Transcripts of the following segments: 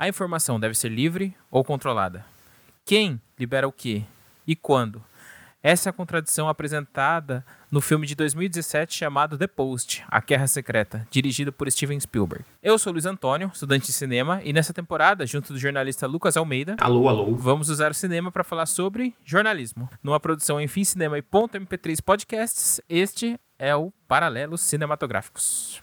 A informação deve ser livre ou controlada? Quem libera o que e quando? Essa é a contradição apresentada no filme de 2017 chamado The Post, A Guerra Secreta, dirigido por Steven Spielberg. Eu sou Luiz Antônio, estudante de cinema, e nessa temporada, junto do jornalista Lucas Almeida, alô, alô, vamos usar o cinema para falar sobre jornalismo. Numa produção Enfim Cinema e Ponto MP3 Podcasts, este é o Paralelos Cinematográficos.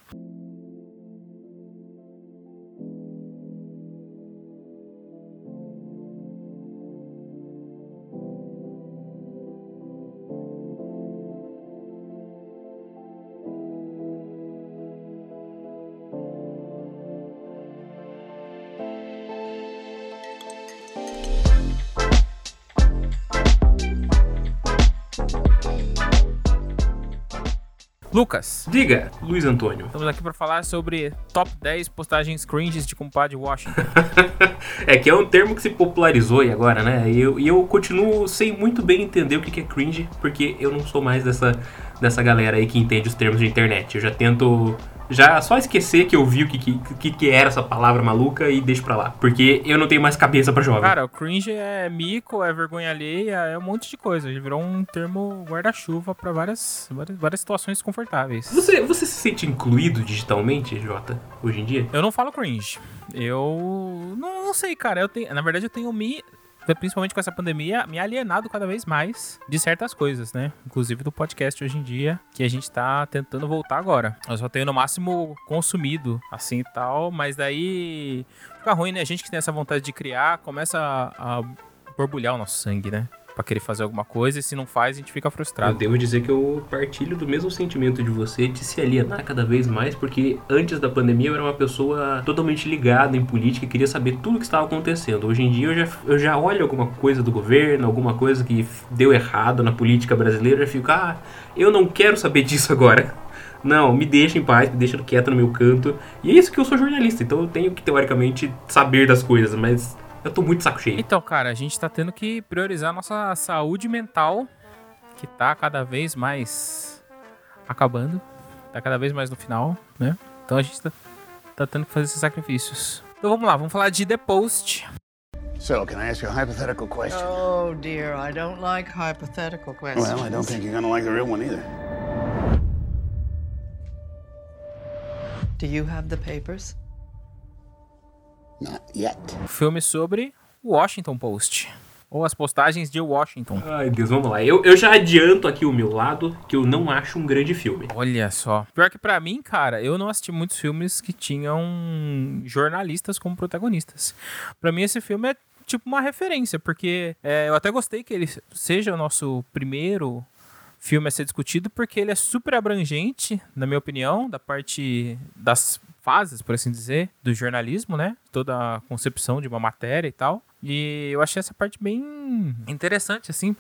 Lucas. Diga, Luiz Antônio. Estamos aqui para falar sobre top 10 postagens cringes de compadre Washington. é que é um termo que se popularizou e agora, né? E eu, e eu continuo sem muito bem entender o que é cringe, porque eu não sou mais dessa, dessa galera aí que entende os termos de internet. Eu já tento já só esquecer que eu vi o que, que, que era essa palavra maluca e deixo pra lá. Porque eu não tenho mais cabeça pra jovem. Cara, o cringe é mico, é vergonha alheia, é um monte de coisa. Ele virou um termo guarda-chuva pra várias, várias, várias situações desconfortáveis. Você, você se sente incluído digitalmente, Jota, hoje em dia? Eu não falo cringe. Eu não, não sei, cara. Eu tenho, na verdade, eu tenho me principalmente com essa pandemia, me alienado cada vez mais de certas coisas, né? Inclusive do podcast hoje em dia, que a gente tá tentando voltar agora. Eu só tenho no máximo consumido, assim e tal, mas daí fica ruim, né? A gente que tem essa vontade de criar, começa a, borbulhar o nosso sangue, né? Para querer fazer alguma coisa e se não faz, a gente fica frustrado. Eu devo dizer que eu partilho do mesmo sentimento de você de se alienar cada vez mais, porque antes da pandemia eu era uma pessoa totalmente ligada em política queria saber tudo o que estava acontecendo. Hoje em dia eu já, eu já olho alguma coisa do governo, alguma coisa que deu errado na política brasileira e fico, ah, eu não quero saber disso agora. Não, me deixa em paz, me deixa quieto no meu canto. E é isso que eu sou jornalista, então eu tenho que teoricamente saber das coisas, mas eu tô muito saco cheio. Então, cara, a gente tá tendo que priorizar a nossa saúde mental, que tá cada vez mais acabando. Tá cada vez mais no final, né? Então a gente tá, tá tendo que fazer esses sacrifícios. Então vamos lá, vamos falar de The Post. So, can I ask you a hypothetical question? Oh dear, I don't like hypothetical questions. Well, I don't think you're gonna like the real one either. Do you have the papers? Not yet. Filme sobre Washington Post. Ou as postagens de Washington. Ai, Deus, vamos lá. Eu, eu já adianto aqui o meu lado que eu não acho um grande filme. Olha só. Pior que para mim, cara, eu não assisti muitos filmes que tinham jornalistas como protagonistas. Para mim, esse filme é tipo uma referência, porque é, eu até gostei que ele seja o nosso primeiro filme a ser discutido, porque ele é super abrangente, na minha opinião, da parte das fases, por assim dizer, do jornalismo, né? Toda a concepção de uma matéria e tal. E eu achei essa parte bem interessante, assim.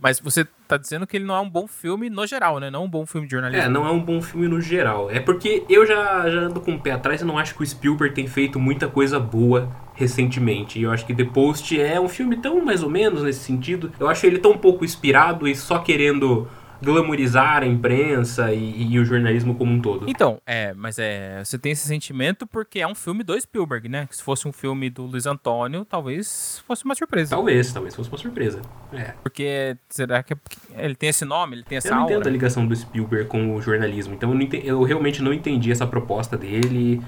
Mas você tá dizendo que ele não é um bom filme no geral, né? Não um bom filme de jornalismo. É, não é um bom filme no geral. É porque eu já, já ando com o pé atrás e não acho que o Spielberg tem feito muita coisa boa recentemente. E eu acho que The Post é um filme tão mais ou menos nesse sentido. Eu acho ele tão pouco inspirado e só querendo glamorizar a imprensa e, e, o jornalismo como um todo. Então, é, mas é, você tem esse sentimento porque é um filme do Spielberg, né? Que se fosse um filme do Luiz Antônio, talvez fosse uma surpresa. Talvez, talvez fosse uma surpresa. É. Porque será que é ele tem esse nome, ele tem essa Eu não aura? entendo a ligação do Spielberg com o jornalismo, então eu, entendi, eu realmente não entendi essa proposta dele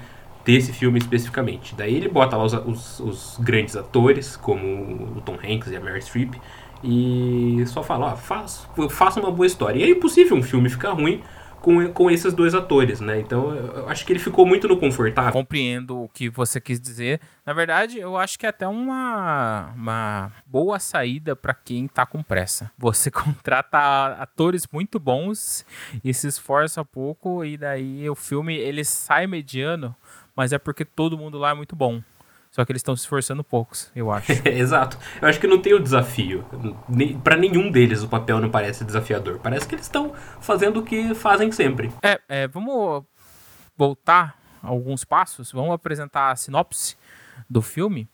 desse filme especificamente. Daí ele bota lá os, os, os grandes atores, como o Tom Hanks e a Mary Streep, e só fala, ó, faz, faça uma boa história. E é impossível um filme ficar ruim com, com esses dois atores, né? Então eu acho que ele ficou muito no confortável. Compreendo o que você quis dizer. Na verdade, eu acho que é até uma, uma boa saída para quem tá com pressa. Você contrata atores muito bons e se esforça pouco, e daí o filme ele sai mediano, mas é porque todo mundo lá é muito bom. Só que eles estão se esforçando poucos, eu acho. Exato. Eu acho que não tem o desafio. para nenhum deles o papel não parece desafiador. Parece que eles estão fazendo o que fazem sempre. É, é, vamos voltar alguns passos. Vamos apresentar a sinopse do filme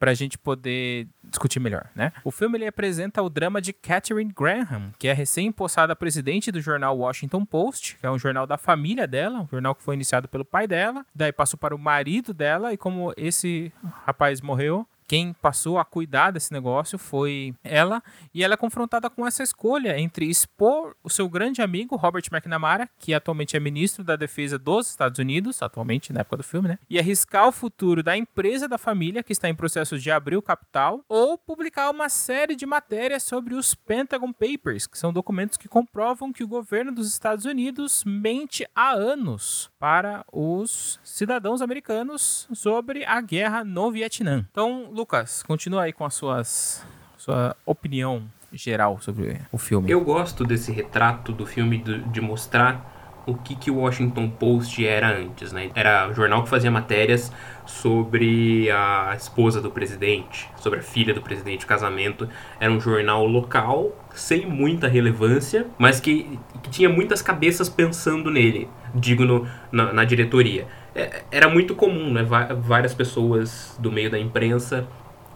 pra gente poder discutir melhor, né? O filme ele apresenta o drama de Catherine Graham, que é recém-impossada presidente do jornal Washington Post, que é um jornal da família dela, um jornal que foi iniciado pelo pai dela, daí passou para o marido dela, e como esse rapaz morreu, quem passou a cuidar desse negócio foi ela, e ela é confrontada com essa escolha entre expor o seu grande amigo, Robert McNamara, que atualmente é ministro da Defesa dos Estados Unidos, atualmente, na época do filme, né? E arriscar o futuro da empresa da família, que está em processo de abrir o capital, ou publicar uma série de matérias sobre os Pentagon Papers, que são documentos que comprovam que o governo dos Estados Unidos mente há anos para os cidadãos americanos sobre a guerra no Vietnã. Então, Lucas, continua aí com as suas sua opinião geral sobre o filme. Eu gosto desse retrato do filme de, de mostrar o que, que o Washington Post era antes, né? Era o jornal que fazia matérias sobre a esposa do presidente, sobre a filha do presidente, o casamento. Era um jornal local, sem muita relevância, mas que, que tinha muitas cabeças pensando nele, digo, no, na, na diretoria. É, era muito comum, né? Várias pessoas do meio da imprensa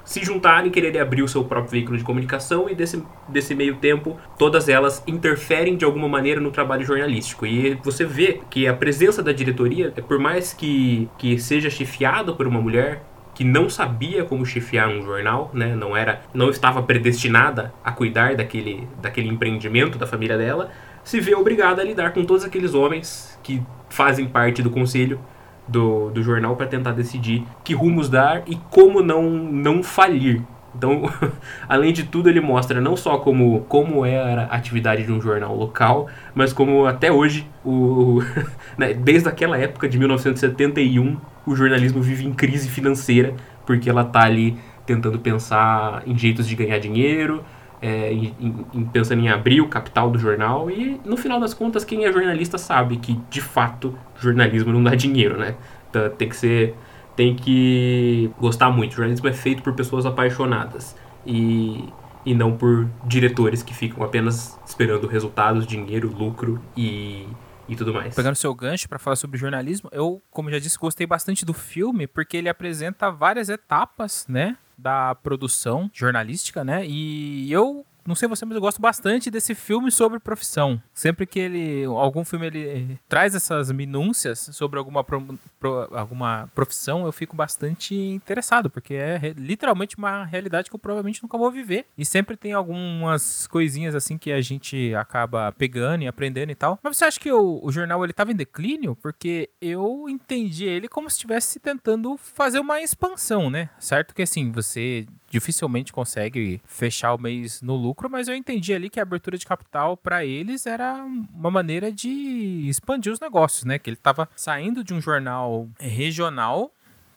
se juntarem quererem abrir o seu próprio veículo de comunicação e desse, desse meio tempo todas elas interferem de alguma maneira no trabalho jornalístico. E você vê que a presença da diretoria, por mais que, que seja chefiado por uma mulher, que não sabia como chefiar um jornal, né? Não era, não estava predestinada a cuidar daquele, daquele empreendimento da família dela, se vê obrigada a lidar com todos aqueles homens que fazem parte do conselho do, do jornal para tentar decidir que rumos dar e como não, não falir. Então, além de tudo, ele mostra não só como, como é a atividade de um jornal local, mas como até hoje, o, né, desde aquela época de 1971, o jornalismo vive em crise financeira, porque ela está ali tentando pensar em jeitos de ganhar dinheiro, é, em, em, pensando em abrir o capital do jornal e no final das contas quem é jornalista sabe que de fato jornalismo não dá dinheiro, né? Então, tem que ser, tem que gostar muito. O jornalismo é feito por pessoas apaixonadas e e não por diretores que ficam apenas esperando resultados, dinheiro, lucro e e tudo mais. Pegando seu gancho para falar sobre jornalismo, eu, como já disse, gostei bastante do filme porque ele apresenta várias etapas, né, da produção jornalística, né? E eu não sei você, mas eu gosto bastante desse filme sobre profissão. Sempre que ele, algum filme ele traz essas minúcias sobre alguma, pro, pro, alguma profissão, eu fico bastante interessado, porque é literalmente uma realidade que eu provavelmente nunca vou viver. E sempre tem algumas coisinhas assim que a gente acaba pegando e aprendendo e tal. Mas você acha que o, o jornal ele estava em declínio? Porque eu entendi ele como se estivesse tentando fazer uma expansão, né? Certo que assim, você dificilmente consegue fechar o mês no lucro, mas eu entendi ali que a abertura de capital para eles era uma maneira de expandir os negócios, né? Que ele estava saindo de um jornal regional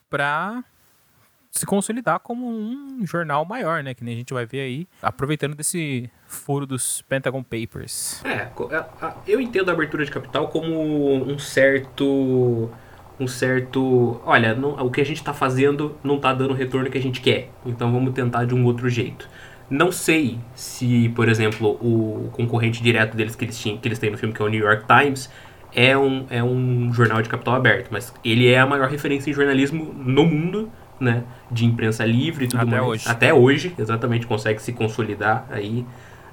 para se consolidar como um jornal maior, né? Que nem a gente vai ver aí, aproveitando desse furo dos Pentagon Papers. É, eu entendo a abertura de capital como um certo um certo. Olha, não, o que a gente está fazendo não está dando o retorno que a gente quer, então vamos tentar de um outro jeito. Não sei se, por exemplo, o concorrente direto deles que eles, tinham, que eles têm no filme, que é o New York Times, é um, é um jornal de capital aberto, mas ele é a maior referência em jornalismo no mundo, né? De imprensa livre e tudo Até mais. Hoje. Até hoje, exatamente, consegue se consolidar aí,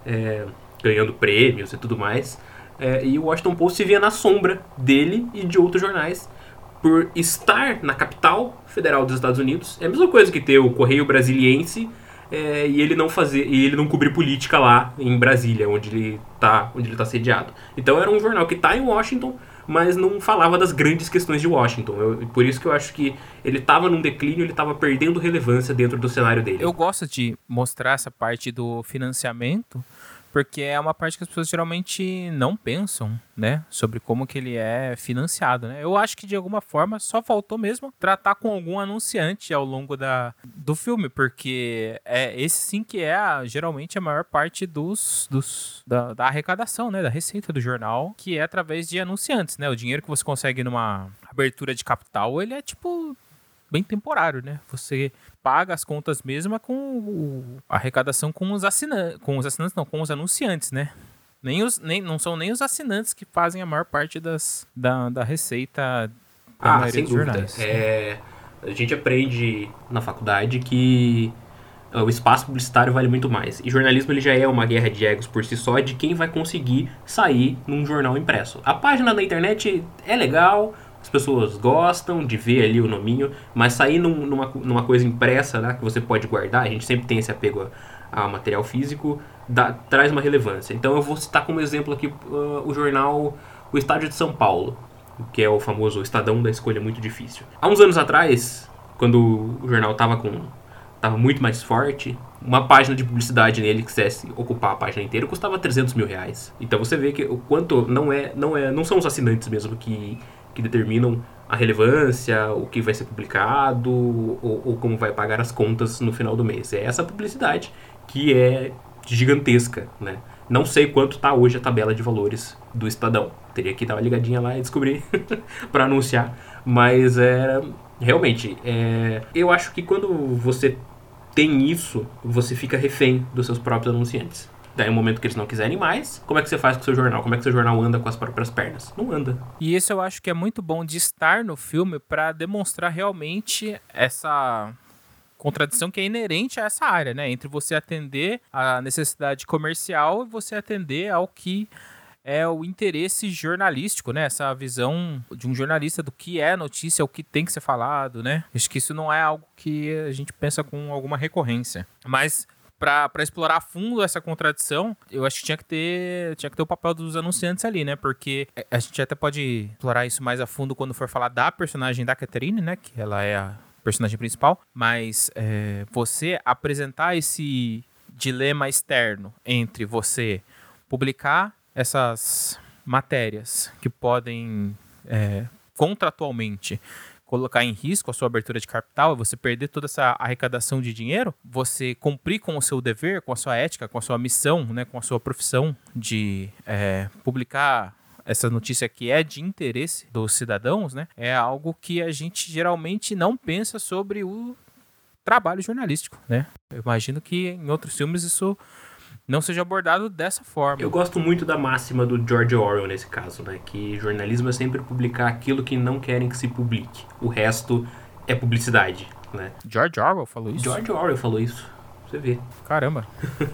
é, ganhando prêmios e tudo mais. É, e o Washington Post se via na sombra dele e de outros jornais por estar na capital federal dos Estados Unidos. É a mesma coisa que ter o Correio Brasiliense é, e ele não fazer e ele não cobrir política lá em Brasília, onde ele está onde ele tá sediado. Então era um jornal que está em Washington, mas não falava das grandes questões de Washington. Eu, por isso que eu acho que ele estava num declínio, ele estava perdendo relevância dentro do cenário dele. Eu gosto de mostrar essa parte do financiamento porque é uma parte que as pessoas geralmente não pensam, né, sobre como que ele é financiado, né? Eu acho que de alguma forma só faltou mesmo tratar com algum anunciante ao longo da, do filme, porque é esse sim que é a, geralmente a maior parte dos, dos da, da arrecadação, né, da receita do jornal, que é através de anunciantes, né? O dinheiro que você consegue numa abertura de capital, ele é tipo bem temporário, né? Você paga as contas mesmo com o, a arrecadação com os assinantes, com os assinantes não, com os anunciantes, né? Nem os, nem, não são nem os assinantes que fazem a maior parte das, da, da receita da ah, sem dúvida. É, A gente aprende na faculdade que uh, o espaço publicitário vale muito mais. E jornalismo ele já é uma guerra de egos por si só de quem vai conseguir sair num jornal impresso. A página da internet é legal, as pessoas gostam de ver ali o nominho, mas sair num, numa, numa coisa impressa, né, que você pode guardar, a gente sempre tem esse apego ao material físico, dá, traz uma relevância. Então eu vou citar como exemplo aqui uh, o jornal O Estádio de São Paulo, que é o famoso Estadão da Escolha Muito Difícil. Há uns anos atrás, quando o jornal estava com tava muito mais forte, uma página de publicidade nele que quisesse ocupar a página inteira custava 300 mil reais. Então você vê que o quanto não é, não é, não são os assinantes mesmo que que determinam a relevância, o que vai ser publicado ou, ou, como vai pagar as contas no final do mês. É essa publicidade que é gigantesca, né? Não sei quanto está hoje a tabela de valores do Estadão. Teria que dar uma ligadinha lá e descobrir para anunciar. Mas é realmente, é, eu acho que quando você tem isso, você fica refém dos seus próprios anunciantes. Daí, no momento que eles não quiserem mais, como é que você faz com o seu jornal? Como é que seu jornal anda com as próprias pernas? Não anda. E isso eu acho que é muito bom de estar no filme para demonstrar realmente essa contradição que é inerente a essa área, né? Entre você atender a necessidade comercial e você atender ao que é o interesse jornalístico, né? Essa visão de um jornalista do que é notícia, o que tem que ser falado, né? Acho que isso não é algo que a gente pensa com alguma recorrência. Mas para explorar a fundo essa contradição, eu acho que tinha que ter tinha que ter o papel dos anunciantes ali, né? Porque a gente até pode explorar isso mais a fundo quando for falar da personagem da Catherine, né? Que ela é a personagem principal. Mas é, você apresentar esse dilema externo entre você publicar essas matérias que podem é, contratualmente colocar em risco a sua abertura de capital, você perder toda essa arrecadação de dinheiro, você cumprir com o seu dever, com a sua ética, com a sua missão, né, com a sua profissão de é, publicar essa notícia que é de interesse dos cidadãos, né, é algo que a gente geralmente não pensa sobre o trabalho jornalístico, né? Eu imagino que em outros filmes isso não seja abordado dessa forma. Eu gosto muito da máxima do George Orwell nesse caso, né? Que jornalismo é sempre publicar aquilo que não querem que se publique. O resto é publicidade, né? George Orwell falou isso? George Orwell falou isso. Você vê. Caramba.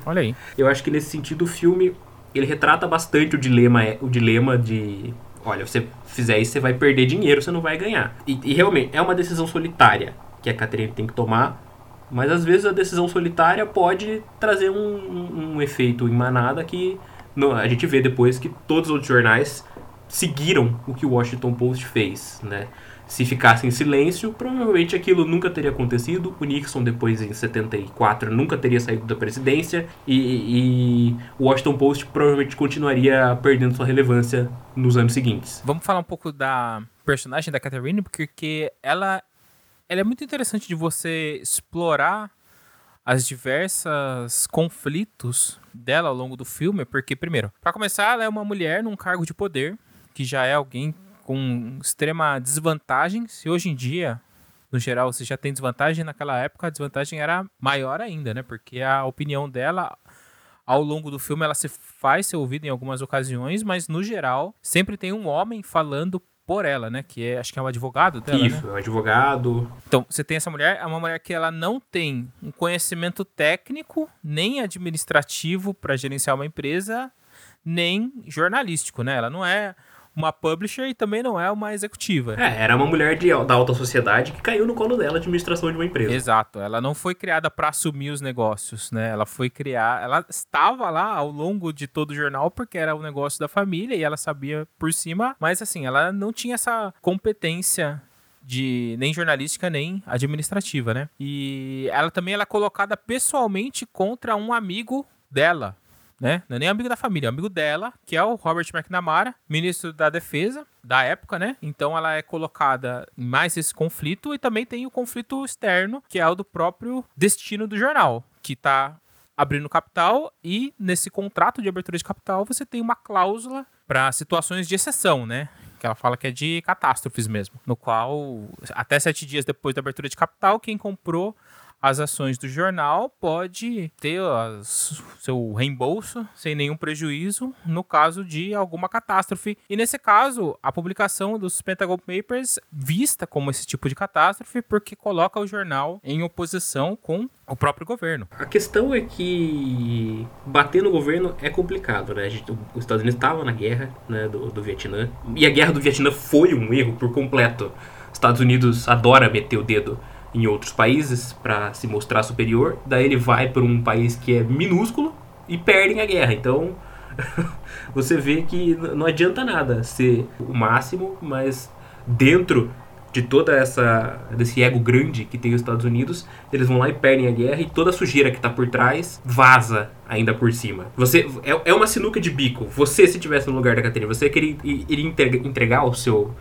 Olha aí. Eu acho que nesse sentido o filme ele retrata bastante o dilema, o dilema de olha, você fizer isso, você vai perder dinheiro, você não vai ganhar. E, e realmente é uma decisão solitária que a Catherine tem que tomar mas às vezes a decisão solitária pode trazer um, um, efeito em manada que a gente vê depois que todos os outros jornais seguiram o que o Washington Post fez, né? Se ficasse em silêncio, provavelmente aquilo nunca teria acontecido. O Nixon, depois em 74, nunca teria saído da presidência. E o Washington Post provavelmente continuaria perdendo sua relevância nos anos seguintes. Vamos falar um pouco da personagem da Catherine, porque ela ela é muito interessante de você explorar as diversas conflitos dela ao longo do filme, porque primeiro, para começar, ela é uma mulher num cargo de poder, que já é alguém com extrema desvantagem. Se hoje em dia, no geral, você já tem desvantagem, naquela época a desvantagem era maior ainda, né? Porque a opinião dela ao longo do filme ela se faz ser ouvida em algumas ocasiões, mas no geral sempre tem um homem falando por ela, né? Que é, acho que é o advogado dela. Isso, né? é o advogado. Então, você tem essa mulher, é uma mulher que ela não tem um conhecimento técnico, nem administrativo para gerenciar uma empresa, nem jornalístico, né? Ela não é uma publisher e também não é uma executiva. É, era uma mulher de, da alta sociedade que caiu no colo dela a administração de uma empresa. Exato. Ela não foi criada para assumir os negócios, né? Ela foi criar, ela estava lá ao longo de todo o jornal porque era o negócio da família e ela sabia por cima, mas assim, ela não tinha essa competência de nem jornalística nem administrativa, né? E ela também ela é colocada pessoalmente contra um amigo dela, né? Não é nem amigo da família, é amigo dela, que é o Robert McNamara, ministro da Defesa da época, né? Então ela é colocada em mais esse conflito e também tem o conflito externo, que é o do próprio destino do jornal, que tá abrindo capital e nesse contrato de abertura de capital você tem uma cláusula para situações de exceção, né? Que ela fala que é de catástrofes mesmo, no qual até sete dias depois da abertura de capital, quem comprou as ações do jornal, pode ter as, seu reembolso sem nenhum prejuízo no caso de alguma catástrofe. E nesse caso, a publicação dos Pentagon Papers vista como esse tipo de catástrofe porque coloca o jornal em oposição com o próprio governo. A questão é que bater no governo é complicado, né? Gente, os Estados Unidos estavam na guerra né, do, do Vietnã e a guerra do Vietnã foi um erro por completo. Estados Unidos adora meter o dedo em outros países para se mostrar superior, daí ele vai para um país que é minúsculo e perdem a guerra. Então você vê que não adianta nada ser o máximo, mas dentro de toda essa desse ego grande que tem os Estados Unidos, eles vão lá e perdem a guerra e toda a sujeira que está por trás vaza ainda por cima. Você é, é uma sinuca de bico. Você se tivesse no lugar da Catarina, você queria iria entregar o seu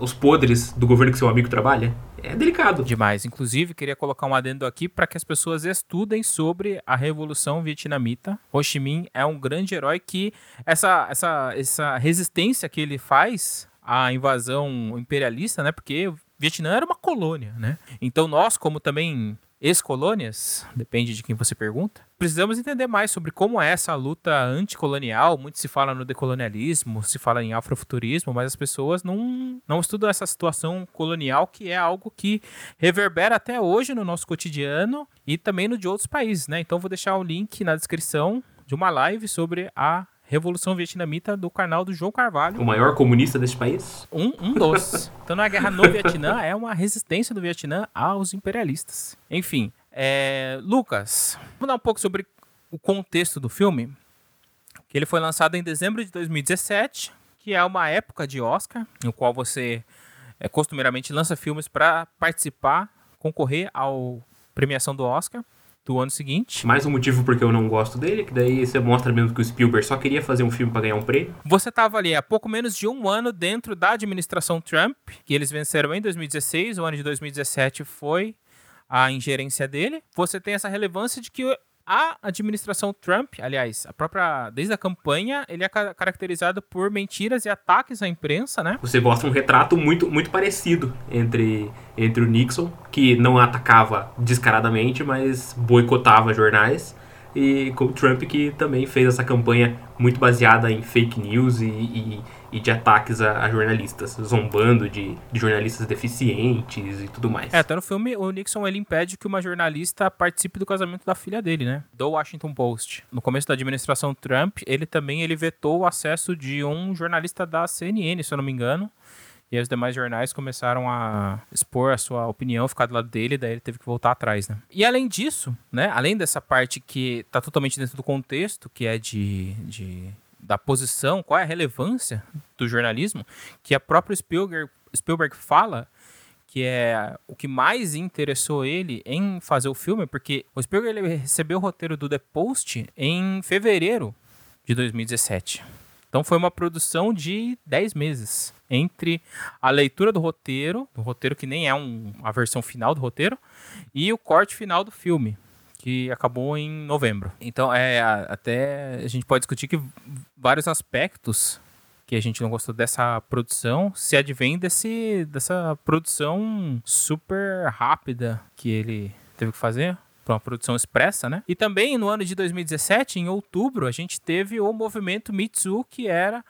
os podres do governo que seu amigo trabalha? É delicado. Demais. Inclusive, queria colocar um adendo aqui para que as pessoas estudem sobre a Revolução Vietnamita. Ho Chi Minh é um grande herói que essa, essa, essa resistência que ele faz à invasão imperialista, né? Porque Vietnã era uma colônia, né? Então nós, como também ex-colônias, depende de quem você pergunta, precisamos entender mais sobre como é essa luta anticolonial. Muito se fala no decolonialismo, se fala em afrofuturismo, mas as pessoas não, não estudam essa situação colonial que é algo que reverbera até hoje no nosso cotidiano e também no de outros países, né? Então vou deixar o link na descrição de uma live sobre a Revolução Vietnamita do canal do João Carvalho. O maior comunista desse país? Um, um dos. então não é a guerra no Vietnã, é uma resistência do Vietnã aos imperialistas. Enfim, é... Lucas, vamos dar um pouco sobre o contexto do filme. Que ele foi lançado em dezembro de 2017, que é uma época de Oscar, no qual você é, costumeiramente lança filmes para participar, concorrer ao premiação do Oscar do ano seguinte. Mais um motivo porque eu não gosto dele, que daí você mostra mesmo que o Spielberg só queria fazer um filme para ganhar um prêmio. Você estava ali há pouco menos de um ano dentro da administração Trump, que eles venceram em 2016, o ano de 2017 foi a ingerência dele. Você tem essa relevância de que a administração Trump, aliás, a própria desde a campanha, ele é caracterizado por mentiras e ataques à imprensa, né? Você mostra um retrato muito muito parecido entre entre o Nixon, que não atacava descaradamente, mas boicotava jornais, e com o Trump que também fez essa campanha muito baseada em fake news e, e e de ataques a, a jornalistas, zombando de, de, jornalistas deficientes e tudo mais. É, até no filme o Nixon ele impede que uma jornalista participe do casamento da filha dele, né? Do Washington Post. No começo da administração Trump, ele também ele vetou o acesso de um jornalista da CNN, se eu não me engano. E aí os demais jornais começaram a expor a sua opinião, ficar do lado dele, daí ele teve que voltar atrás, né? E além disso, né? Além dessa parte que tá totalmente dentro do contexto, que é de, de da posição, qual é a relevância do jornalismo, que a própria Spielberg, Spielberg fala que é o que mais interessou ele em fazer o filme, porque o Spielberg ele recebeu o roteiro do The Post em fevereiro de 2017. Então foi uma produção de 10 meses entre a leitura do roteiro, do roteiro que nem é um, a versão final do roteiro, e o corte final do filme que acabou em novembro. Então, é até a gente pode discutir que vários aspectos que a gente não gostou dessa produção se advém desse, dessa produção super rápida que ele teve que fazer para uma produção expressa, né? E também no ano de 2017, em outubro, a gente teve o movimento Me Too, que era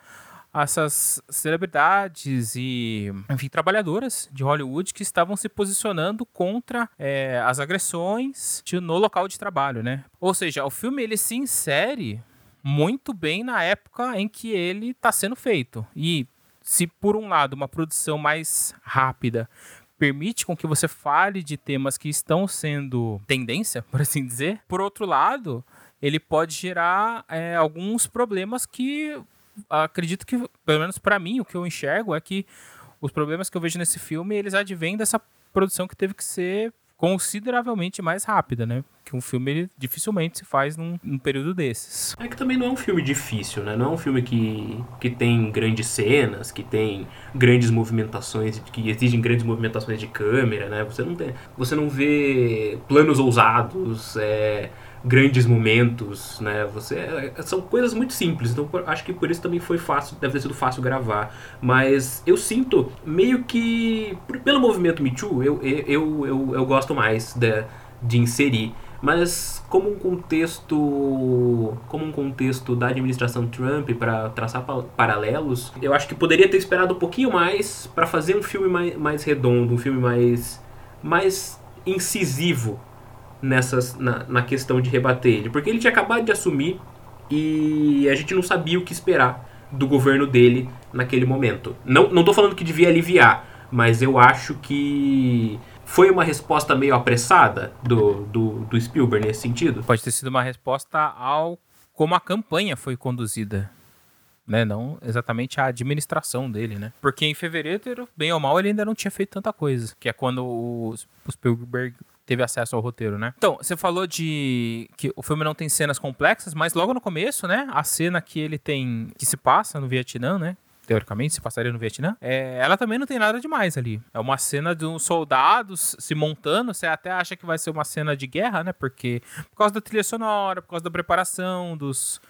essas celebridades e, enfim, trabalhadoras de Hollywood que estavam se posicionando contra é, as agressões no local de trabalho, né? Ou seja, o filme ele se insere muito bem na época em que ele está sendo feito. E se por um lado uma produção mais rápida permite com que você fale de temas que estão sendo tendência, por assim dizer, por outro lado, ele pode gerar é, alguns problemas que acredito que, pelo menos para mim, o que eu enxergo é que os problemas que eu vejo nesse filme, eles advêm dessa produção que teve que ser consideravelmente mais rápida, né? Que um filme dificilmente se faz num, num, período desses. É que também não é um filme difícil, né? Não é um filme que, que tem grandes cenas, que tem grandes movimentações, que exigem grandes movimentações de câmera, né? Você não tem, você não vê planos ousados, é, grandes momentos, né? Você é, são coisas muito simples, então acho que por isso também foi fácil, deve ter sido fácil gravar. Mas eu sinto meio que pelo movimento Me Too, eu, eu, eu, eu gosto mais de, de inserir. Mas como um contexto, como um contexto da administração Trump para traçar paralelos, eu acho que poderia ter esperado um pouquinho mais para fazer um filme mais, mais redondo, um filme mais mais incisivo nessas na, na questão de rebater ele, porque ele tinha acabado de assumir e a gente não sabia o que esperar do governo dele naquele momento. Não não tô falando que devia aliviar, mas eu acho que foi uma resposta meio apressada do, do, do Spielberg nesse sentido? Pode ter sido uma resposta ao como a campanha foi conduzida. Né, não exatamente a administração dele, né? Porque em fevereiro, bem ou mal, ele ainda não tinha feito tanta coisa. Que é quando o, Spielberg teve acesso ao roteiro, né? Então, você falou de que o filme não tem cenas complexas, mas logo no começo, né? A cena que ele tem. que se passa no Vietnã, né? teoricamente, se passaria no Vietnã, é, ela também não tem nada demais ali. É uma cena de uns soldados se montando, você até acha que vai ser uma cena de guerra, né? Porque por causa da trilha sonora, por causa da preparação dos,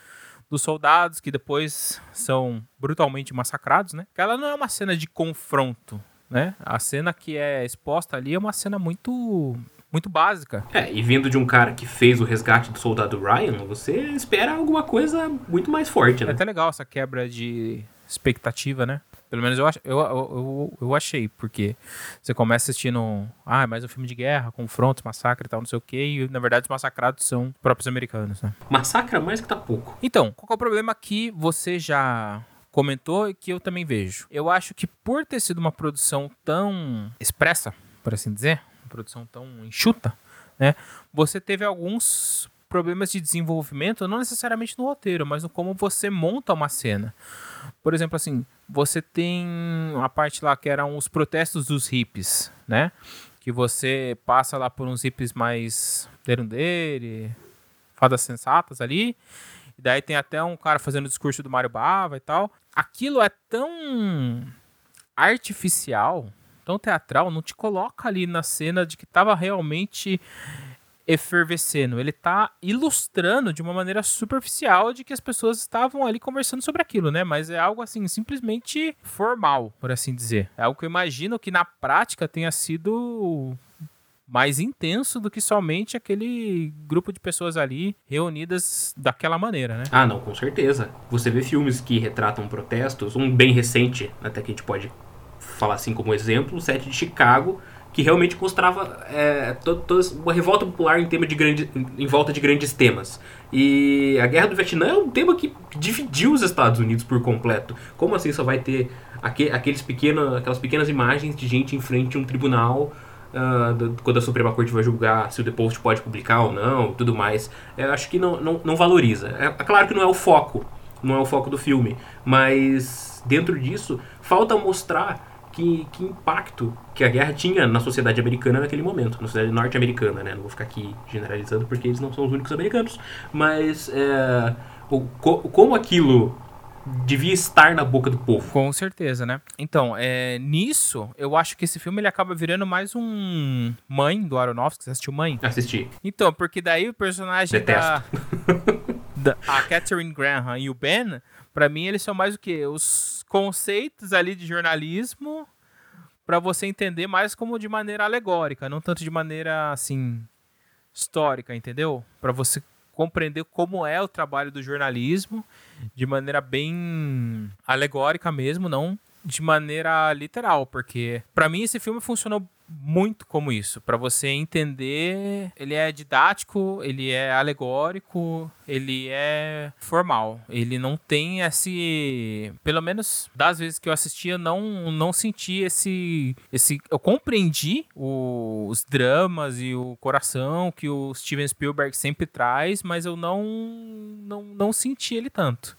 dos soldados que depois são brutalmente massacrados, né? Ela não é uma cena de confronto, né? A cena que é exposta ali é uma cena muito muito básica. É, e vindo de um cara que fez o resgate do soldado Ryan, você espera alguma coisa muito mais forte, né? É até legal essa quebra de expectativa, né? Pelo menos eu, eu, eu, eu, achei, porque você começa assistindo, ah, mais um filme de guerra, confrontos, massacre e tal, não sei o quê, e na verdade os massacrados são próprios americanos, né? Massacra mais que tá pouco. Então, qual é o problema que você já comentou e que eu também vejo? Eu acho que por ter sido uma produção tão expressa, por assim dizer, produção tão enxuta, né? Você teve alguns problemas de desenvolvimento, não necessariamente no roteiro, mas no como você monta uma cena. Por exemplo, assim, você tem a parte lá que eram os protestos dos hippies, né? Que você passa lá por uns hippies mais derundeire, fadas sensatas ali. E daí tem até um cara fazendo o discurso do Mário Bava e tal. Aquilo é tão artificial, tão teatral, não te coloca ali na cena de que tava realmente efervescendo, ele tá ilustrando de uma maneira superficial de que as pessoas estavam ali conversando sobre aquilo, né? Mas é algo assim, simplesmente formal, por assim dizer. É algo que eu imagino que na prática tenha sido mais intenso do que somente aquele grupo de pessoas ali reunidas daquela maneira, né? Ah, não, com certeza. Você vê filmes que retratam protestos, um bem recente, até que a gente pode falar assim como exemplo, o set de Chicago, que realmente mostrava é, uma revolta popular em, tema de grande, em volta de grandes temas. E a Guerra do Vietnã é um tema que dividiu os Estados Unidos por completo. Como assim só vai ter aqueles pequeno, aquelas pequenas imagens de gente em frente a um tribunal uh, quando a Suprema Corte vai julgar se o The Post pode publicar ou não, tudo mais. Eu acho que não, não, não valoriza. É, é claro que não é o foco, não é o foco do filme, mas dentro disso falta mostrar que, que impacto que a guerra tinha na sociedade americana naquele momento, na sociedade norte-americana, né? Não vou ficar aqui generalizando porque eles não são os únicos americanos, mas é, o, como aquilo devia estar na boca do povo. Com certeza, né? Então, é, nisso, eu acho que esse filme ele acaba virando mais um Mãe do Aronofsky. Você assistiu Mãe? Assisti. Então, porque daí o personagem Detesto. da, da... A Catherine Graham e o Ben, para mim, eles são mais o quê? Os conceitos ali de jornalismo para você entender mais como de maneira alegórica, não tanto de maneira assim histórica, entendeu? Para você compreender como é o trabalho do jornalismo de maneira bem alegórica mesmo, não de maneira literal, porque para mim esse filme funcionou muito como isso, para você entender, ele é didático, ele é alegórico, ele é formal. Ele não tem esse, pelo menos das vezes que eu assistia, não não senti esse esse eu compreendi o, os dramas e o coração que o Steven Spielberg sempre traz, mas eu não não não senti ele tanto.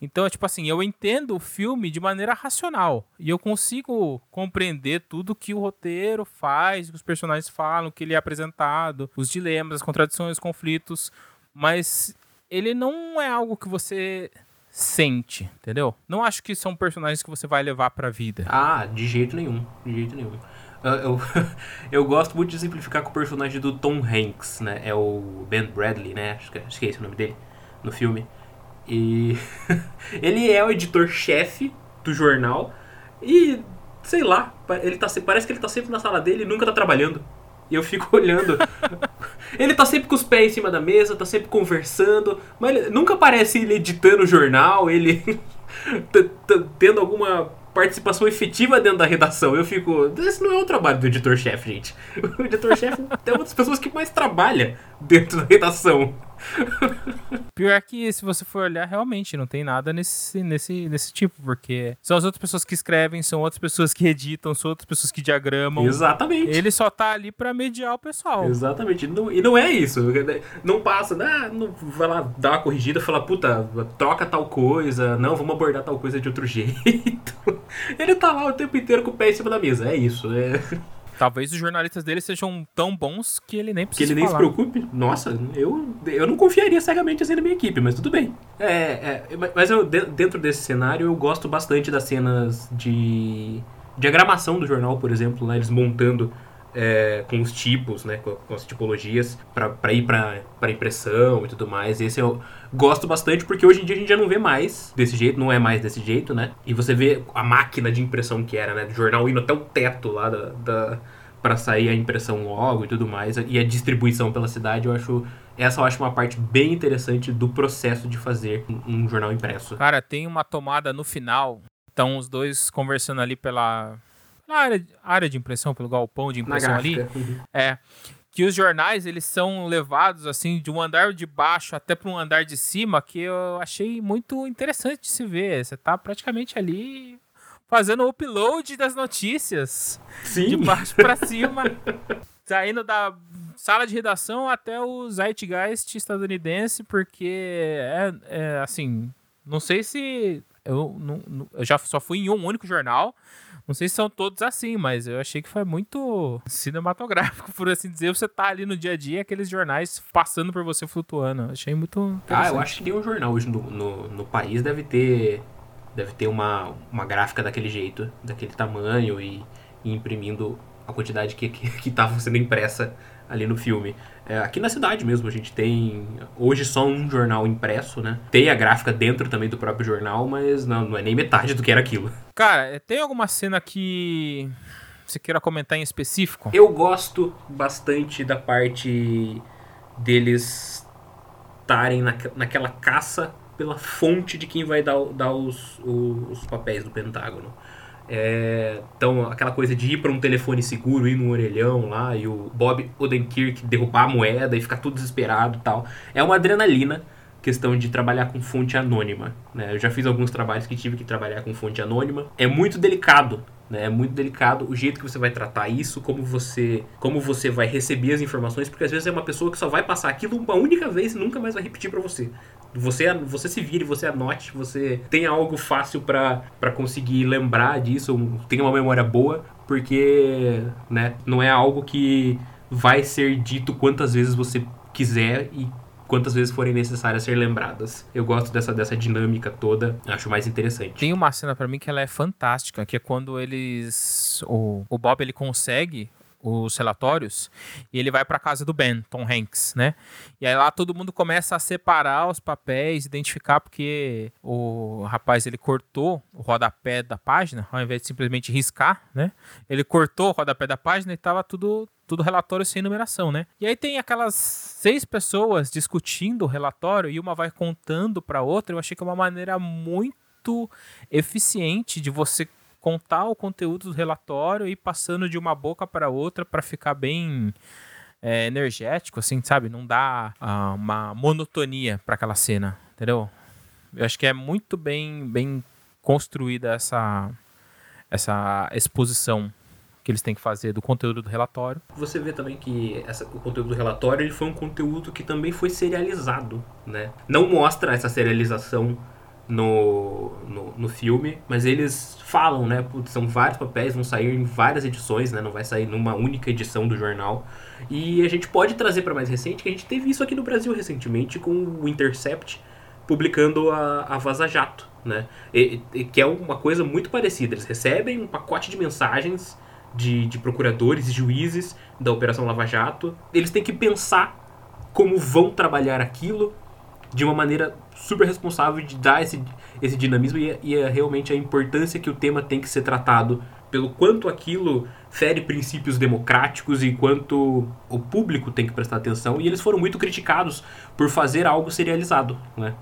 Então, é tipo assim, eu entendo o filme de maneira racional. E eu consigo compreender tudo que o roteiro faz, que os personagens falam, que ele é apresentado, os dilemas, as contradições, os conflitos. Mas ele não é algo que você sente, entendeu? Não acho que são personagens que você vai levar pra vida. Ah, de jeito nenhum. De jeito nenhum. Eu, eu, eu, gosto muito de simplificar com o personagem do Tom Hanks, né? É o Ben Bradley, né? Acho que, acho que é esse o nome dele no filme. E ele é o editor-chefe do jornal e sei lá, ele tá, parece que ele tá sempre na sala dele e nunca tá trabalhando. E eu fico olhando Ele tá sempre com os pés em cima da mesa, tá sempre conversando, mas ele, nunca aparece ele editando o jornal, ele tendo alguma participação efetiva dentro da redação. Eu fico. Esse não é o trabalho do editor-chefe, gente. O editor-chefe é uma das pessoas que mais trabalha dentro da redação. Pior que se você for olhar, realmente não tem nada nesse, nesse, nesse tipo, porque são as outras pessoas que escrevem, são outras pessoas que editam, são outras pessoas que diagramam. Exatamente. Ele só tá ali para mediar o pessoal. Exatamente. Não, e não é isso. Não passa, ah, não, vai lá dar uma corrigida, fala, puta, troca tal coisa, não, vamos abordar tal coisa de outro jeito. Ele tá lá o tempo inteiro com o pé em cima da mesa. É isso. É. Talvez os jornalistas dele sejam tão bons que ele nem precisa Que ele nem falar. se preocupe. Nossa, eu, eu não confiaria cegamente assim na minha equipe, mas tudo bem. É, é, mas eu, dentro desse cenário, eu gosto bastante das cenas de diagramação do jornal, por exemplo, né? Eles montando é, com os tipos, né, com, com as tipologias, para ir para impressão e tudo mais. Esse eu gosto bastante porque hoje em dia a gente já não vê mais desse jeito, não é mais desse jeito, né? E você vê a máquina de impressão que era, né? Do jornal indo até o teto lá da, da para sair a impressão logo e tudo mais e a distribuição pela cidade, eu acho essa eu acho uma parte bem interessante do processo de fazer um jornal impresso. Cara, tem uma tomada no final, estão os dois conversando ali pela na área, área de impressão, pelo galpão de impressão ali, uhum. é que os jornais eles são levados assim de um andar de baixo até para um andar de cima que eu achei muito interessante de se ver. Você tá praticamente ali fazendo o upload das notícias Sim. de baixo para cima, saindo da sala de redação até o Zeitgeist estadunidense, porque é, é assim, não sei se eu, não, eu já só fui em um único jornal. Não sei se são todos assim, mas eu achei que foi muito cinematográfico, por assim dizer. Você tá ali no dia a dia, aqueles jornais passando por você flutuando. Achei muito. Ah, eu acho que nenhum jornal hoje no, no, no, país deve ter. Deve ter uma, uma gráfica daquele jeito, daquele tamanho e, e imprimindo a quantidade que estava que, que sendo impressa ali no filme. É, aqui na cidade mesmo, a gente tem hoje só um jornal impresso, né? Tem a gráfica dentro também do próprio jornal, mas não, não é nem metade do que era aquilo. Cara, é, tem alguma cena que você queira comentar em específico? Eu gosto bastante da parte deles estarem na, naquela caça pela fonte de quem vai dar, dar os, os, os papéis do Pentágono. É, então, aquela coisa de ir para um telefone seguro, ir no orelhão lá, e o Bob Odenkirk derrubar a moeda e ficar tudo desesperado tal. É uma adrenalina questão de trabalhar com fonte anônima. Né? Eu já fiz alguns trabalhos que tive que trabalhar com fonte anônima. É muito delicado. Né? É muito delicado o jeito que você vai tratar isso, como você, como você vai receber as informações, porque às vezes é uma pessoa que só vai passar aquilo uma única vez e nunca mais vai repetir para você. Você, você se vire, você anote, você tem algo fácil para conseguir lembrar disso, tenha uma memória boa, porque né, não é algo que vai ser dito quantas vezes você quiser e quantas vezes forem necessárias ser lembradas. Eu gosto dessa, dessa dinâmica toda, acho mais interessante. Tem uma cena para mim que ela é fantástica, que é quando eles o, o Bob ele consegue os relatórios e ele vai para casa do Ben, Tom Hanks, né? E aí lá todo mundo começa a separar os papéis, identificar porque o rapaz ele cortou o rodapé da página, ao invés de simplesmente riscar, né? Ele cortou o rodapé da página e tava tudo tudo relatório sem numeração, né? E aí tem aquelas seis pessoas discutindo o relatório e uma vai contando para outra. Eu achei que é uma maneira muito eficiente de você contar o conteúdo do relatório e passando de uma boca para outra para ficar bem é, energético, assim, sabe? Não dá ah, uma monotonia para aquela cena, entendeu? Eu acho que é muito bem, bem construída essa, essa exposição que eles têm que fazer do conteúdo do relatório. Você vê também que essa, o conteúdo do relatório ele foi um conteúdo que também foi serializado, né? Não mostra essa serialização no, no, no, filme, mas eles falam, né? São vários papéis, vão sair em várias edições, né? Não vai sair numa única edição do jornal. E a gente pode trazer para mais recente, que a gente teve isso aqui no Brasil recentemente com o Intercept publicando a, a Vaza Jato, né? E, e, que é uma coisa muito parecida. Eles recebem um pacote de mensagens de, de procuradores e juízes da Operação Lava Jato. Eles têm que pensar como vão trabalhar aquilo de uma maneira super responsável de dar esse, esse dinamismo e, e é realmente a importância que o tema tem que ser tratado pelo quanto aquilo fere princípios democráticos e quanto o público tem que prestar atenção. E eles foram muito criticados por fazer algo serializado, né?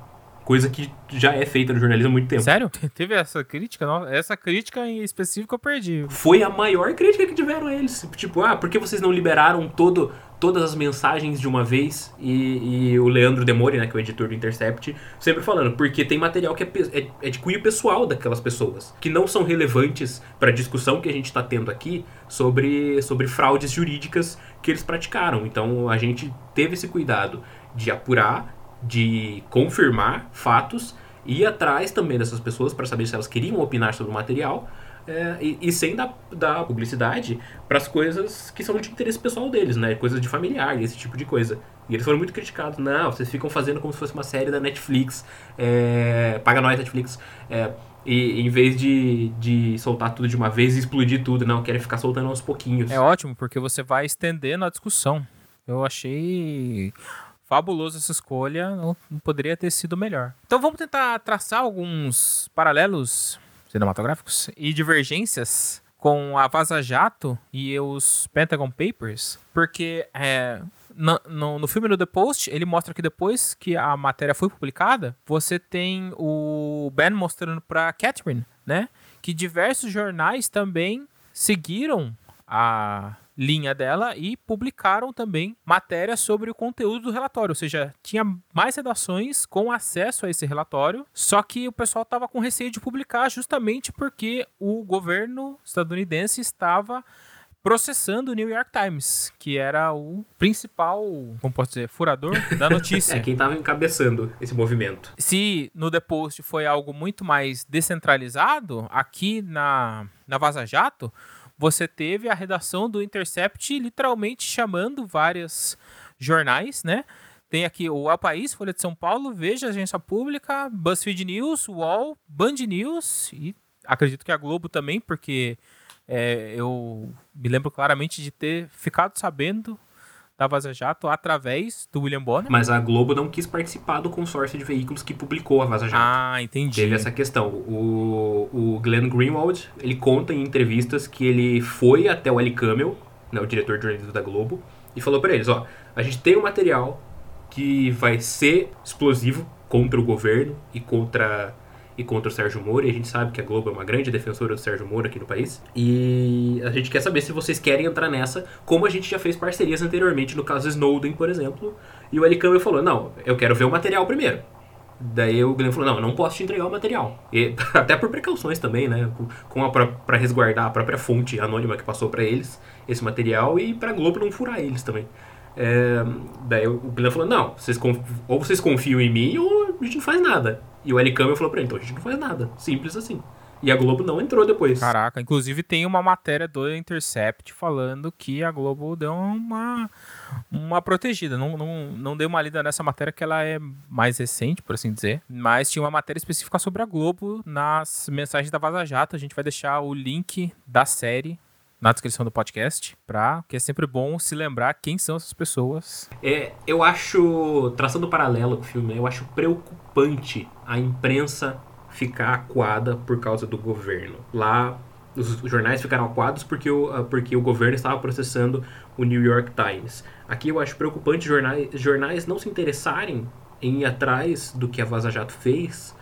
Coisa que já é feita no jornalismo há muito tempo. Sério? Teve essa crítica? Não, essa crítica em específico eu perdi. Foi a maior crítica que tiveram eles. Tipo, ah, por que vocês não liberaram todo, todas as mensagens de uma vez? E, e o Leandro Demore, né, que é o editor do Intercept, sempre falando, porque tem material que é, é, é de cunho pessoal daquelas pessoas, que não são relevantes para a discussão que a gente está tendo aqui sobre, sobre fraudes jurídicas que eles praticaram. Então a gente teve esse cuidado de apurar de confirmar fatos e ir atrás também dessas pessoas para saber se elas queriam opinar sobre o material é, e, e, sem dar, dar publicidade para as coisas que são de interesse pessoal deles, né? Coisas de familiar, esse tipo de coisa. E eles foram muito criticados. Não, vocês ficam fazendo como se fosse uma série da Netflix. É, paga nós, Netflix. É, e em vez de, de soltar tudo de uma vez e explodir tudo, não, querem ficar soltando aos pouquinhos. É ótimo, porque você vai estendendo a discussão. Eu achei fabuloso essa escolha, não, não, poderia ter sido melhor. Então vamos tentar traçar alguns paralelos cinematográficos e divergências com a Vaza Jato e os Pentagon Papers, porque é, no, no, no, filme no The Post, ele mostra que depois que a matéria foi publicada, você tem o Ben mostrando para Catherine, né, que diversos jornais também seguiram a linha dela e publicaram também matérias sobre o conteúdo do relatório, ou seja, tinha mais redações com acesso a esse relatório, só que o pessoal estava com receio de publicar justamente porque o governo estadunidense estava processando o New York Times, que era o principal, como posso dizer, furador da notícia. é quem estava encabeçando esse movimento. Se no The Post foi algo muito mais descentralizado, aqui na, na Vaza Jato, você teve a redação do Intercept literalmente chamando vários jornais, né? Tem aqui o El País, Folha de São Paulo, Veja, Agência Pública, BuzzFeed News, UOL, Band News e acredito que a Globo também, porque é, eu me lembro claramente de ter ficado sabendo da Vaza Jato através do William Bonner. Mas a Globo não quis participar do consórcio de veículos que publicou a Vaza Jato. Ah, entendi. Teve essa questão. O, o Glenn Greenwald, ele conta em entrevistas que ele foi até o Ali Camel, né, o diretor de jornalismo da Globo, e falou para eles, ó, a gente tem um material que vai ser explosivo contra o governo e contra e contra o Sérgio Moro, e a gente sabe que a Globo é uma grande defensora do Sérgio Moro aqui no país. E a gente quer saber se vocês querem entrar nessa, como a gente já fez parcerias anteriormente, no caso Snowden, por exemplo. E o Eli falou: Não, eu quero ver o material primeiro. Daí o Glenn falou: Não, eu não posso te entregar o material. E, até por precauções também, né? Com para resguardar a própria fonte anônima que passou para eles esse material e para Globo não furar eles também. É, daí o Glenn falou: Não, vocês ou vocês confiam em mim ou a gente não faz nada. E o L. Campbell falou pra ele, então a gente não faz nada. Simples assim. E a Globo não entrou depois. Caraca, inclusive tem uma matéria do Intercept falando que a Globo deu uma, uma protegida. Não, não, não deu uma lida nessa matéria que ela é mais recente, por assim dizer. Mas tinha uma matéria específica sobre a Globo nas mensagens da Vaza Jato. A gente vai deixar o link da série na descrição do podcast, pra, que é sempre bom se lembrar quem são essas pessoas. É, eu acho, traçando paralelo com o filme, eu acho preocupante a imprensa ficar acuada por causa do governo. Lá, os jornais ficaram acuados porque o, ah, porque o governo estava processando o New York Times. Aqui eu acho preocupante jornais, jornais não se interessarem em ir atrás do que a Vaza Jato fez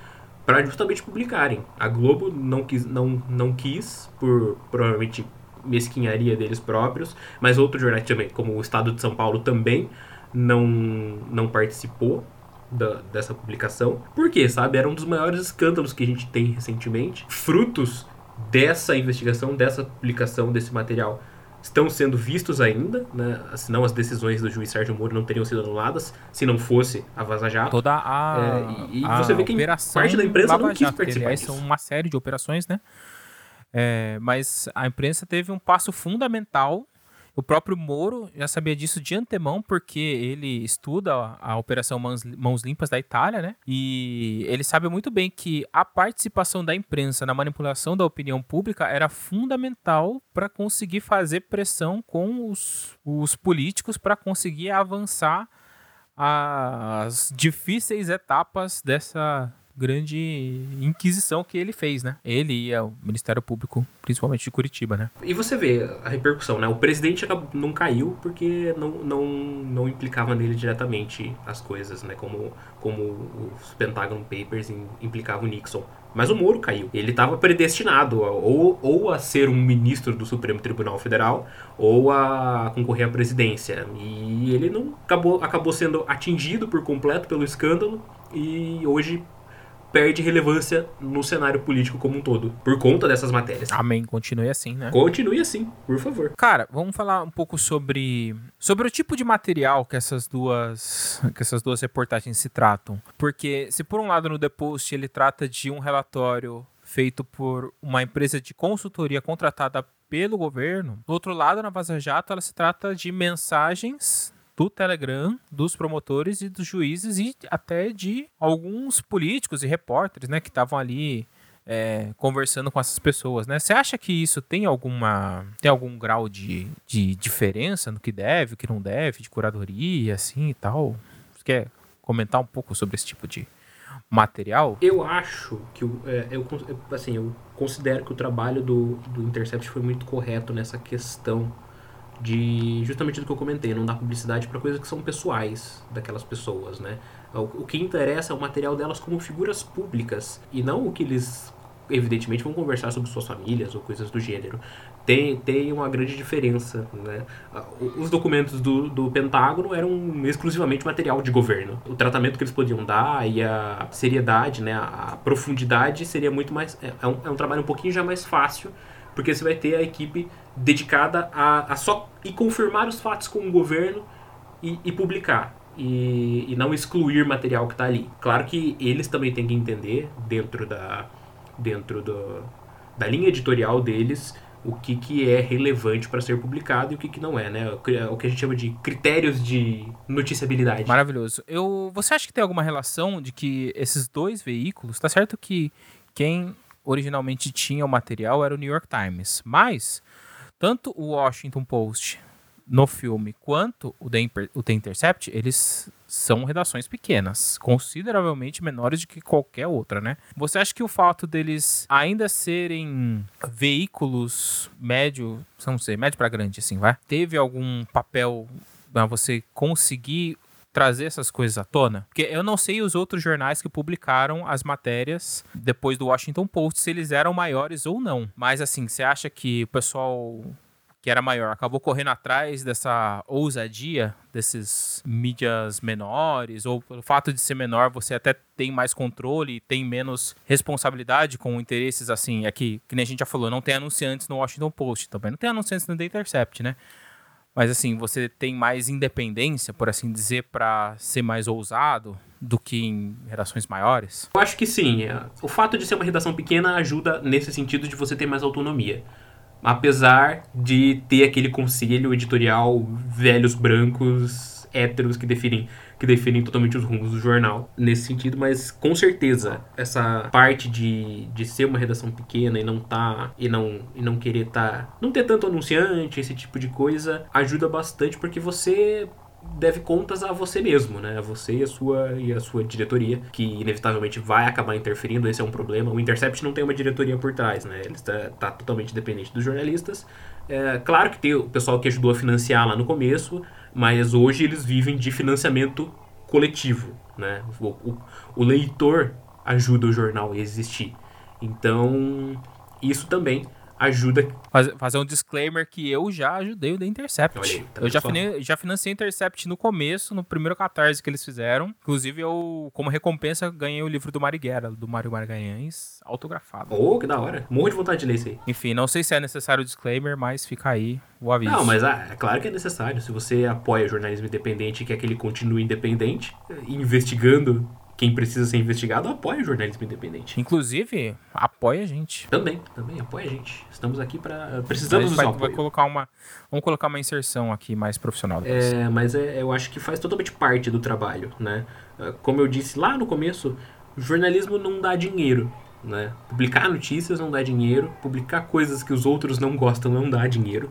para justamente publicarem. A Globo não quis, não, não quis por provavelmente mesquinharia deles próprios, mas outros jornais também, como o Estado de São Paulo também não, não participou da, dessa publicação. Por quê, sabe? Era um dos maiores escândalos que a gente tem recentemente. Frutos dessa investigação, dessa publicação desse material estão sendo vistos ainda, né? senão as decisões do juiz Sérgio Moro não teriam sido anuladas se não fosse a Vaza Jato. Toda a, é, e, e a você vê que parte da imprensa não quis Jato, participar são uma série de operações, né? É, mas a imprensa teve um passo fundamental. O próprio Moro já sabia disso de antemão, porque ele estuda a, Operação Mãos, Mãos, Limpas da Itália, né? E ele sabe muito bem que a participação da imprensa na manipulação da opinião pública era fundamental para conseguir fazer pressão com os, os políticos para conseguir avançar as difíceis etapas dessa grande inquisição que ele fez, né? Ele e o Ministério Público, principalmente de Curitiba, né? E você vê a repercussão, né? O presidente não caiu porque não, não, não implicava nele diretamente as coisas, né? Como, como os Pentagon Papers implicavam o Nixon. Mas o Moro caiu. Ele estava predestinado a, ou, ou a ser um ministro do Supremo Tribunal Federal ou a concorrer à presidência. E ele não acabou, acabou sendo atingido por completo pelo escândalo e hoje perde relevância no cenário político como um todo, por conta dessas matérias. Amém, continue assim, né? Continue assim, por favor. Cara, vamos falar um pouco sobre sobre o tipo de material que essas duas que essas duas reportagens se tratam. Porque se por um lado no The Post ele trata de um relatório feito por uma empresa de consultoria contratada pelo governo, do outro lado na Vaza Jato ela se trata de mensagens do Telegram, dos promotores e dos juízes e até de alguns políticos e repórteres, né, que estavam ali é, conversando com essas pessoas, né? Você acha que isso tem alguma tem algum grau de, de diferença no que deve, o que não deve, de curadoria, assim e tal? Você quer comentar um pouco sobre esse tipo de material? Eu acho que é, eu, assim, eu considero que o trabalho do, do Intercept foi muito correto nessa questão de justamente do que eu comentei, não dar publicidade para coisas que são pessoais daquelas pessoas, né? O, o, que interessa é o material delas como figuras públicas e não o que eles evidentemente vão conversar sobre suas famílias ou coisas do gênero. Tem, tem uma grande diferença, né? Os documentos do, do Pentágono eram exclusivamente material de governo. O tratamento que eles podiam dar e a seriedade, né? A profundidade seria muito mais... É, é um, é um trabalho um pouquinho já mais fácil porque você vai ter a equipe dedicada a, a só e confirmar os fatos com o governo e, e publicar. E, e, não excluir material que está ali. Claro que eles também têm que entender, dentro da, dentro do, da linha editorial deles, o que, que é relevante para ser publicado e o que, que não é, né? O que a gente chama de critérios de noticiabilidade. Maravilhoso. Eu, você acha que tem alguma relação de que esses dois veículos, tá certo que quem originalmente tinha o material era o New York Times. Mas, tanto o Washington Post no filme quanto o The, o The Intercept, eles são redações pequenas, consideravelmente menores do que qualquer outra, né? Você acha que o fato deles ainda serem veículos médio, não sei, médio para grande, assim, vai? Teve algum papel para você conseguir trazer essas coisas à tona? Porque eu não sei os outros jornais que publicaram as matérias depois do Washington Post, se eles eram maiores ou não. Mas assim, você acha que o pessoal que era maior acabou correndo atrás dessa ousadia desses mídias menores, ou pelo fato de ser menor, você até tem mais controle, tem menos responsabilidade com interesses assim. Aqui, que nem a gente já falou, não tem anunciantes no Washington Post também, não tem anunciantes no The Intercept, né? Mas assim, você tem mais independência, por assim dizer, para ser mais ousado do que em redações maiores? Eu acho que sim. O fato de ser uma redação pequena ajuda nesse sentido de você ter mais autonomia. Apesar de ter aquele conselho editorial velhos brancos héteros que definem que definem totalmente os rumos do jornal nesse sentido, mas com certeza essa parte de, de ser uma redação pequena e não tá e não e não querer tá não ter tanto anunciante, esse tipo de coisa ajuda bastante porque você deve contas a você mesmo, né? A você e a sua e a sua diretoria, que inevitavelmente vai acabar interferindo, esse é um problema. O Intercept não tem uma diretoria por trás, né? Ele está tá totalmente dependente dos jornalistas. É, claro que tem o pessoal que ajudou a financiar lá no começo, mas hoje eles vivem de financiamento coletivo, né? O, o, o leitor ajuda o jornal a existir. Então, isso também ajuda. Faz, fazer um disclaimer que eu já ajudei o The Intercept. Aí, tá eu já, fine, já financei o Intercept no começo, no primeiro catarse que eles fizeram. Inclusive, eu, como recompensa, ganhei o livro do Marighella, do Mário Marganhães, autografado. Oh, que da hora. Morro de vontade de ler isso aí. Enfim, não sei se é necessário o disclaimer, mas fica aí o aviso. Não, mas ah, é claro que é necessário. Se você apoia o jornalismo independente e quer que ele continue independente, investigando quem precisa ser investigado apoia o jornalismo independente. Inclusive, apoia a gente. Também, também, apoia a gente. Estamos aqui para. Precisamos vai, vai colocar uma Vamos colocar uma inserção aqui mais profissional. Depois. É, mas é, eu acho que faz totalmente parte do trabalho, né? É, como eu disse lá no começo, jornalismo não dá dinheiro. Né? Publicar notícias não dá dinheiro, publicar coisas que os outros não gostam não dá dinheiro.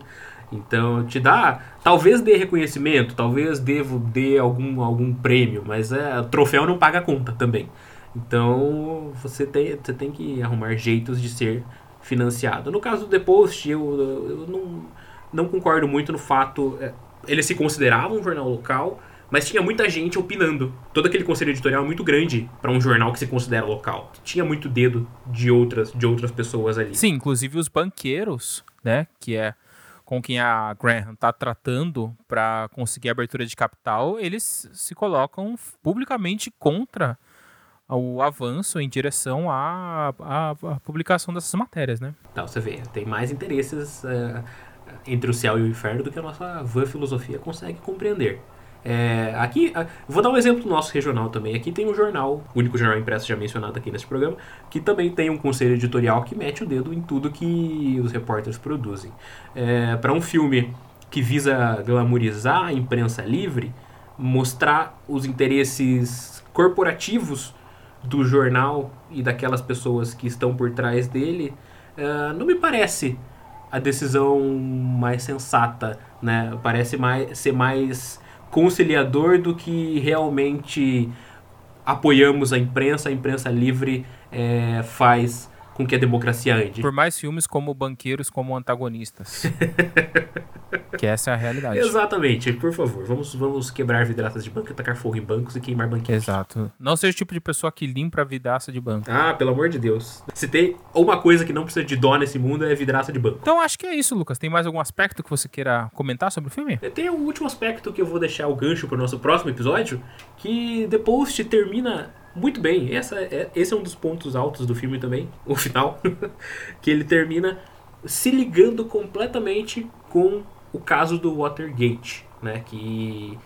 Então, te dá. Talvez dê reconhecimento, talvez devo dê algum, algum prêmio, mas é, troféu não paga conta também. Então você tem, você tem que arrumar jeitos de ser financiado. No caso do The Post, eu, eu não, não concordo muito no fato. É, ele se considerava um jornal local, mas tinha muita gente opinando. Todo aquele conselho editorial é muito grande para um jornal que se considera local. Tinha muito dedo de outras, de outras pessoas ali. Sim, inclusive os banqueiros, né, que é com quem a Graham está tratando para conseguir abertura de capital, eles se colocam publicamente contra o avanço em direção à, à, à publicação dessas matérias, né? Então, você vê, tem mais interesses uh, entre o céu e o inferno do que a nossa vã filosofia consegue compreender. É, aqui, vou dar um exemplo nosso regional também. Aqui tem um jornal, o único jornal impresso já mencionado aqui nesse programa, que também tem um conselho editorial que mete o dedo em tudo que os repórteres produzem. É, Para um filme que visa glamorizar a imprensa livre, mostrar os interesses corporativos do jornal e daquelas pessoas que estão por trás dele, uh, não me parece a decisão mais sensata, né? Parece mais, ser mais conciliador do que realmente apoiamos a imprensa, a imprensa livre é, faz com que a democracia ande. Por mais filmes como banqueiros como antagonistas. que essa é a realidade. Exatamente. Por favor, vamos, vamos quebrar vidraças de banco, tacar fogo em bancos e queimar banqueiros. Exato. Não seja o tipo de pessoa que limpa a vidraça de banco. Ah, pelo amor de Deus. Se tem uma coisa que não precisa de dó nesse mundo é vidraça de banco. Então acho que é isso, Lucas. Tem mais algum aspecto que você queira comentar sobre o filme? Tem um último aspecto que eu vou deixar o gancho pro nosso próximo episódio, que The Post termina muito bem. Essa é, esse é um dos pontos altos do filme também, o final, que ele termina se ligando completamente com o caso do Watergate, né, que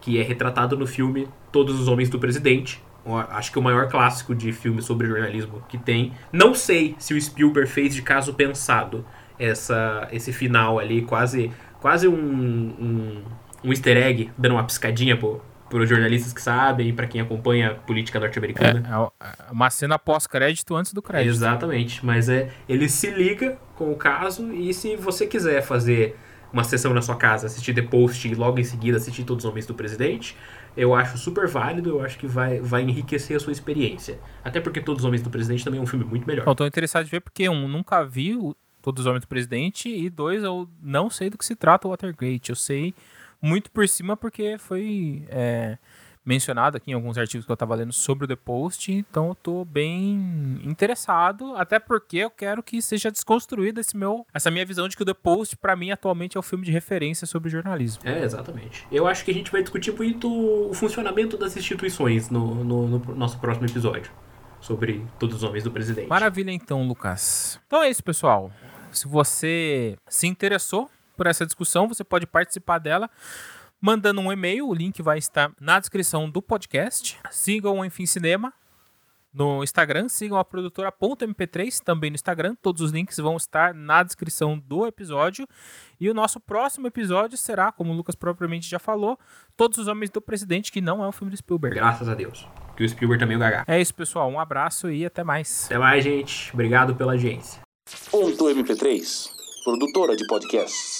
que é retratado no filme Todos os Homens do Presidente. Acho que o maior clássico de filme sobre jornalismo que tem. Não sei se o Spielberg fez de caso pensado essa, esse final ali, quase, quase um, um, um easter egg, dando uma piscadinha pro, para os jornalistas que sabem, para quem acompanha a política norte-americana. É, é uma cena pós-crédito antes do crédito. Exatamente, mas é ele se liga com o caso e se você quiser fazer uma sessão na sua casa, assistir The Post e logo em seguida assistir Todos os Homens do Presidente, eu acho super válido, eu acho que vai, vai enriquecer a sua experiência. Até porque Todos os Homens do Presidente também é um filme muito melhor. Tô interessado em ver porque, um, nunca vi Todos os Homens do Presidente e dois, eu não sei do que se trata o Watergate. Eu sei muito por cima porque foi é, mencionado aqui em alguns artigos que eu estava lendo sobre o The Post, então eu tô bem interessado, até porque eu quero que seja desconstruída esse meu, essa minha visão de que o The Post, para mim, atualmente é o filme de referência sobre jornalismo. É, exatamente. Eu acho que a gente vai discutir muito o funcionamento das instituições no, no, no nosso próximo episódio. Sobre todos os homens do presidente. Maravilha, então, Lucas. Então é isso, pessoal. Se você se interessou por essa discussão, você pode participar dela mandando um e-mail, o link vai estar na descrição do podcast. Sigam o Enfim Cinema no Instagram, sigam a produtora.mp3 também no Instagram, todos os links vão estar na descrição do episódio. E o nosso próximo episódio será, como o Lucas propriamente já falou, Todos os Homens do Presidente, que não é um filme do Spielberg. Graças a Deus. Que o Spielberg também é o gaga. É isso, pessoal. Um abraço e até mais. Até mais, gente. Obrigado pela audiência. Ponto MP3 produtora de podcasts.